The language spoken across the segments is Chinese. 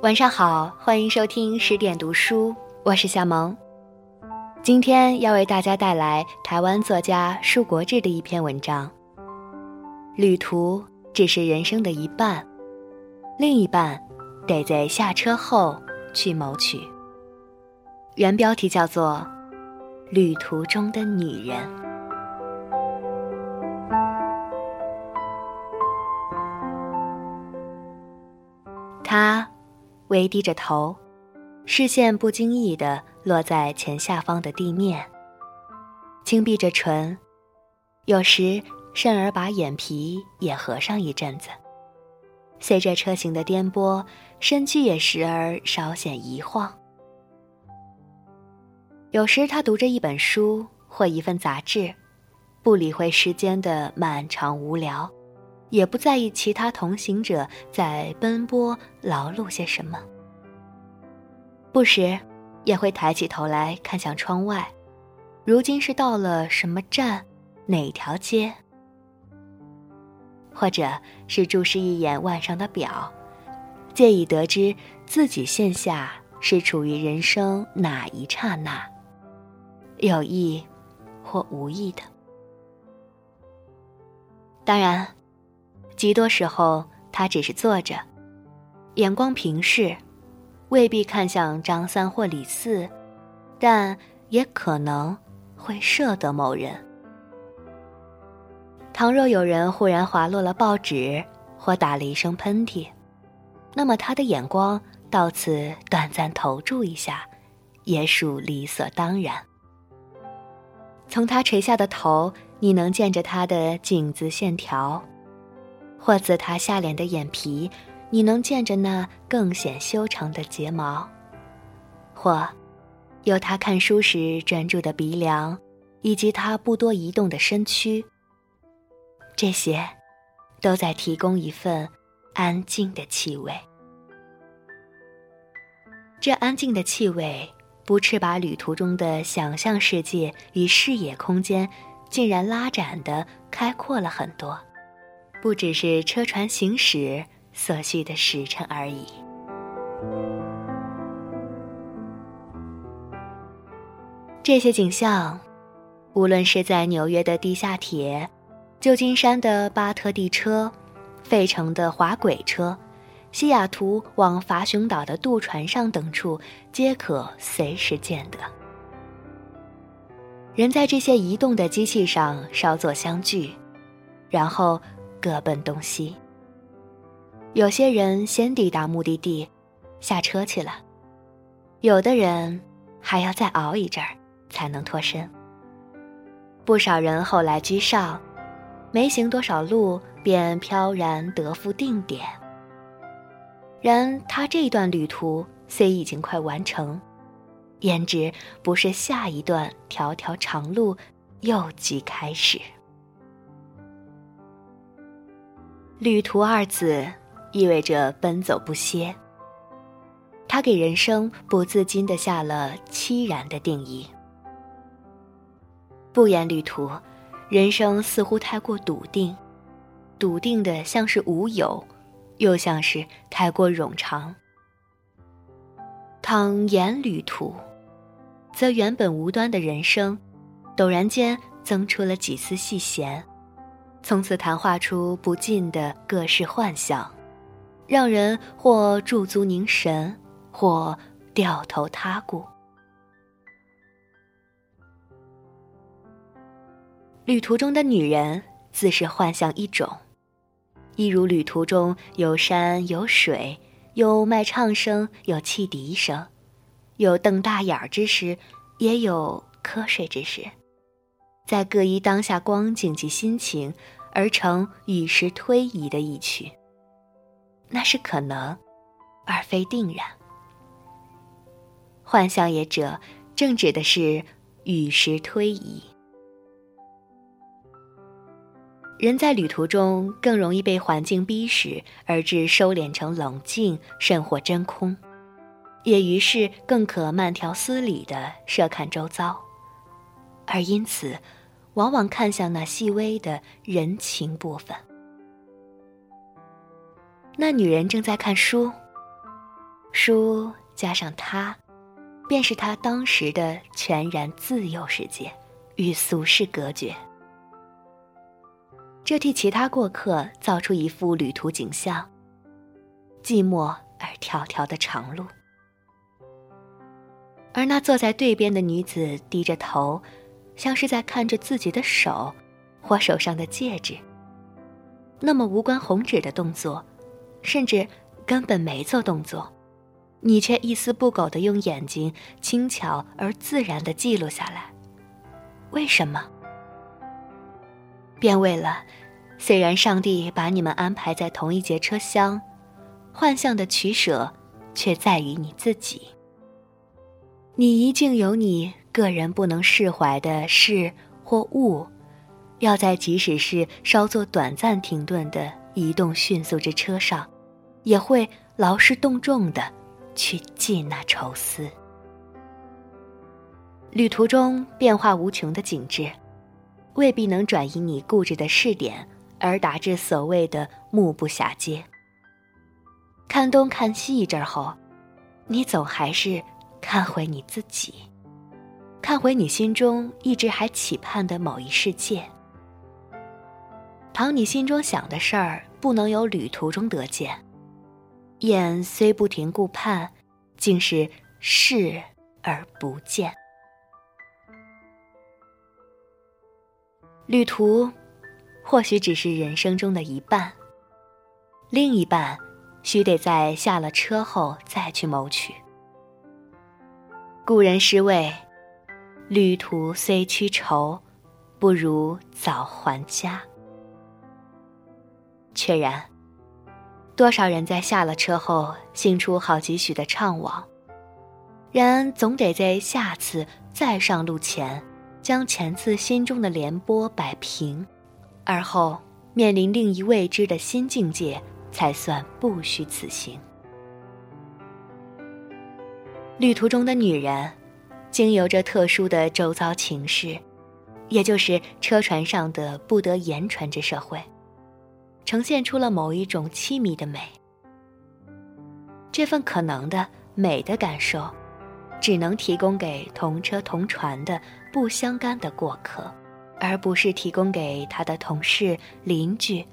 晚上好，欢迎收听十点读书，我是夏萌。今天要为大家带来台湾作家舒国志的一篇文章。旅途只是人生的一半，另一半得在下车后去谋取。原标题叫做《旅途中的女人》。他微低着头，视线不经意地落在前下方的地面。轻闭着唇，有时甚而把眼皮也合上一阵子。随着车行的颠簸，身躯也时而稍显一晃。有时他读着一本书或一份杂志，不理会时间的漫长无聊。也不在意其他同行者在奔波劳碌些什么，不时也会抬起头来看向窗外，如今是到了什么站，哪条街，或者是注视一眼腕上的表，借以得知自己现下是处于人生哪一刹那，有意或无意的。当然。极多时候，他只是坐着，眼光平视，未必看向张三或李四，但也可能会摄得某人。倘若有人忽然滑落了报纸，或打了一声喷嚏，那么他的眼光到此短暂投注一下，也属理所当然。从他垂下的头，你能见着他的颈子线条。或自他下脸的眼皮，你能见着那更显修长的睫毛；或，有他看书时专注的鼻梁，以及他不多移动的身躯。这些，都在提供一份安静的气味。这安静的气味，不斥把旅途中的想象世界与视野空间，竟然拉展的开阔了很多。不只是车船行驶所需的时辰而已。这些景象，无论是在纽约的地下铁、旧金山的巴特地车、费城的滑轨车、西雅图往法雄岛的渡船上等处，皆可随时见得。人在这些移动的机器上稍作相聚，然后。各奔东西。有些人先抵达目的地，下车去了；有的人还要再熬一阵儿才能脱身。不少人后来居上，没行多少路便飘然得赴定点。然他这段旅途虽已经快完成，焉知不是下一段条条长路又即开始。旅途二字，意味着奔走不歇。他给人生不自禁地下了凄然的定义。不言旅途，人生似乎太过笃定，笃定的像是无有，又像是太过冗长。倘言旅途，则原本无端的人生，陡然间增出了几丝细弦。从此谈话出不尽的各式幻想，让人或驻足凝神，或掉头他顾。旅途中的女人自是幻象一种，一如旅途中有山有水，有卖唱声，有汽笛声，有瞪大眼儿之时，也有瞌睡之时。在各依当下光景及心情，而成与时推移的一曲。那是可能，而非定然。幻象也者，正指的是与时推移。人在旅途中更容易被环境逼使，而致收敛成冷静，甚或真空，也于是更可慢条斯理的设看周遭，而因此。往往看向那细微的人情部分。那女人正在看书，书加上他，便是他当时的全然自由世界，与俗世隔绝。这替其他过客造出一幅旅途景象：寂寞而迢迢的长路。而那坐在对边的女子低着头，像是在看着自己的手，或手上的戒指。那么无关红纸的动作，甚至根本没做动作，你却一丝不苟地用眼睛轻巧而自然地记录下来。为什么？便为了，虽然上帝把你们安排在同一节车厢，幻象的取舍，却在于你自己。你一定有你个人不能释怀的事或物，要在即使是稍作短暂停顿的移动迅速之车上，也会劳师动众的去记那愁思。旅途中变化无穷的景致，未必能转移你固执的视点，而达至所谓的目不暇接。看东看西一阵后，你总还是。看回你自己，看回你心中一直还期盼的某一世界。倘你心中想的事儿不能由旅途中得见，眼虽不停顾盼，竟是视而不见。旅途，或许只是人生中的一半，另一半，须得在下了车后再去谋取。故人诗谓：“旅途虽驱愁，不如早还家。”确然，多少人在下了车后，心出好几许的怅惘，然总得在下次再上路前，将前次心中的涟波摆平，而后面临另一未知的新境界，才算不虚此行。旅途中的女人，经由着特殊的周遭情势，也就是车船上的不得言传之社会，呈现出了某一种凄迷的美。这份可能的美的感受，只能提供给同车同船的不相干的过客，而不是提供给她的同事、邻居，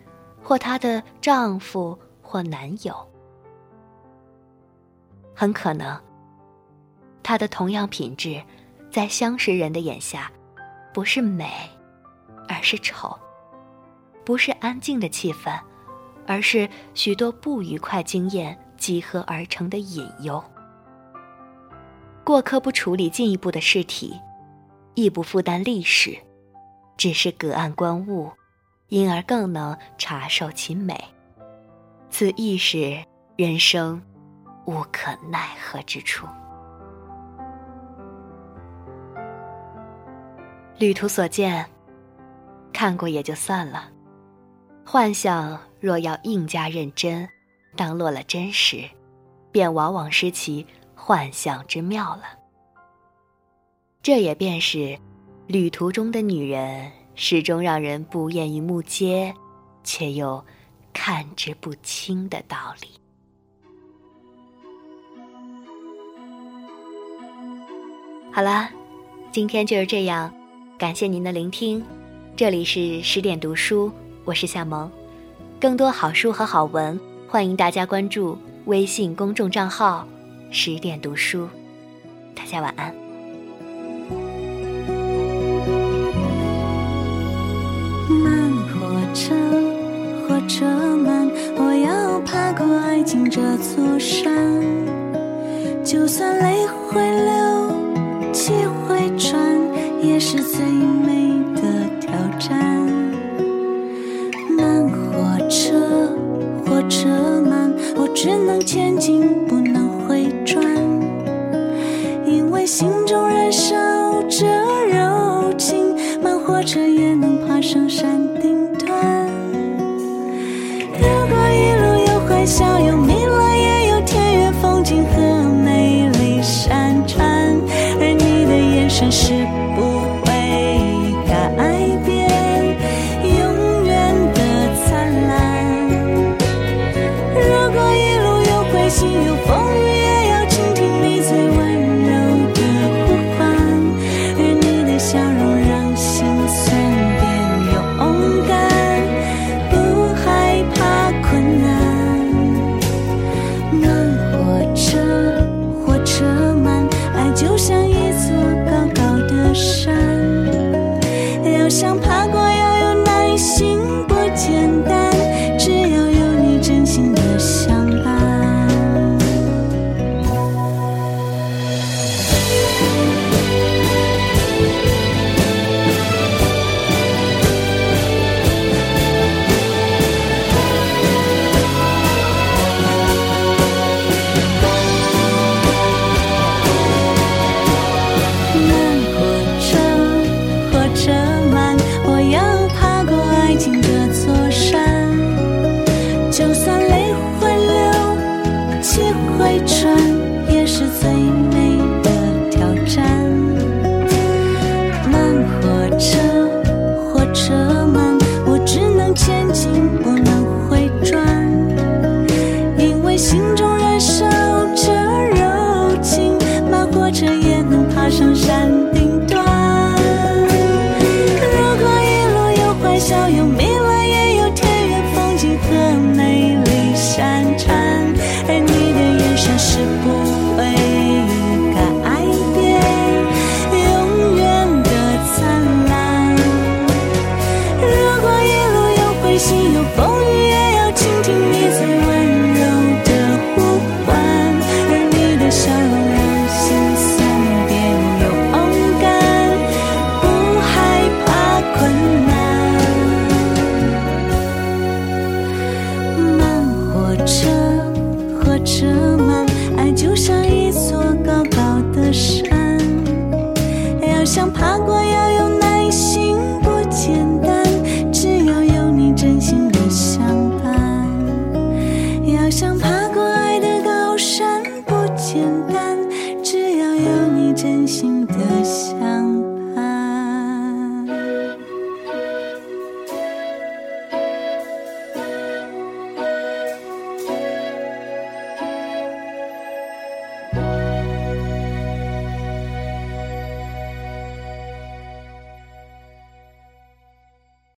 或她的丈夫或男友。很可能。它的同样品质，在相识人的眼下，不是美，而是丑；不是安静的气氛，而是许多不愉快经验集合而成的隐忧。过客不处理进一步的事体，亦不负担历史，只是隔岸观物，因而更能察受其美。此亦是人生无可奈何之处。旅途所见，看过也就算了。幻象若要硬加认真，当落了真实，便往往失其幻象之妙了。这也便是旅途中的女人始终让人不厌于目接，却又看之不清的道理。好了，今天就是这样。感谢您的聆听，这里是十点读书，我是夏萌。更多好书和好文，欢迎大家关注微信公众账号“十点读书”。大家晚安。慢火车，火车慢，我要爬过爱情这座山，就算泪会流，气会喘。也是最美的挑战。慢火车，火车慢，我只能前进，不能回转，因为心中燃烧着柔情。慢火车也能爬上山顶端。如果一路有欢笑，有迷乱，也有田园风景和美丽山川，而你的眼神是。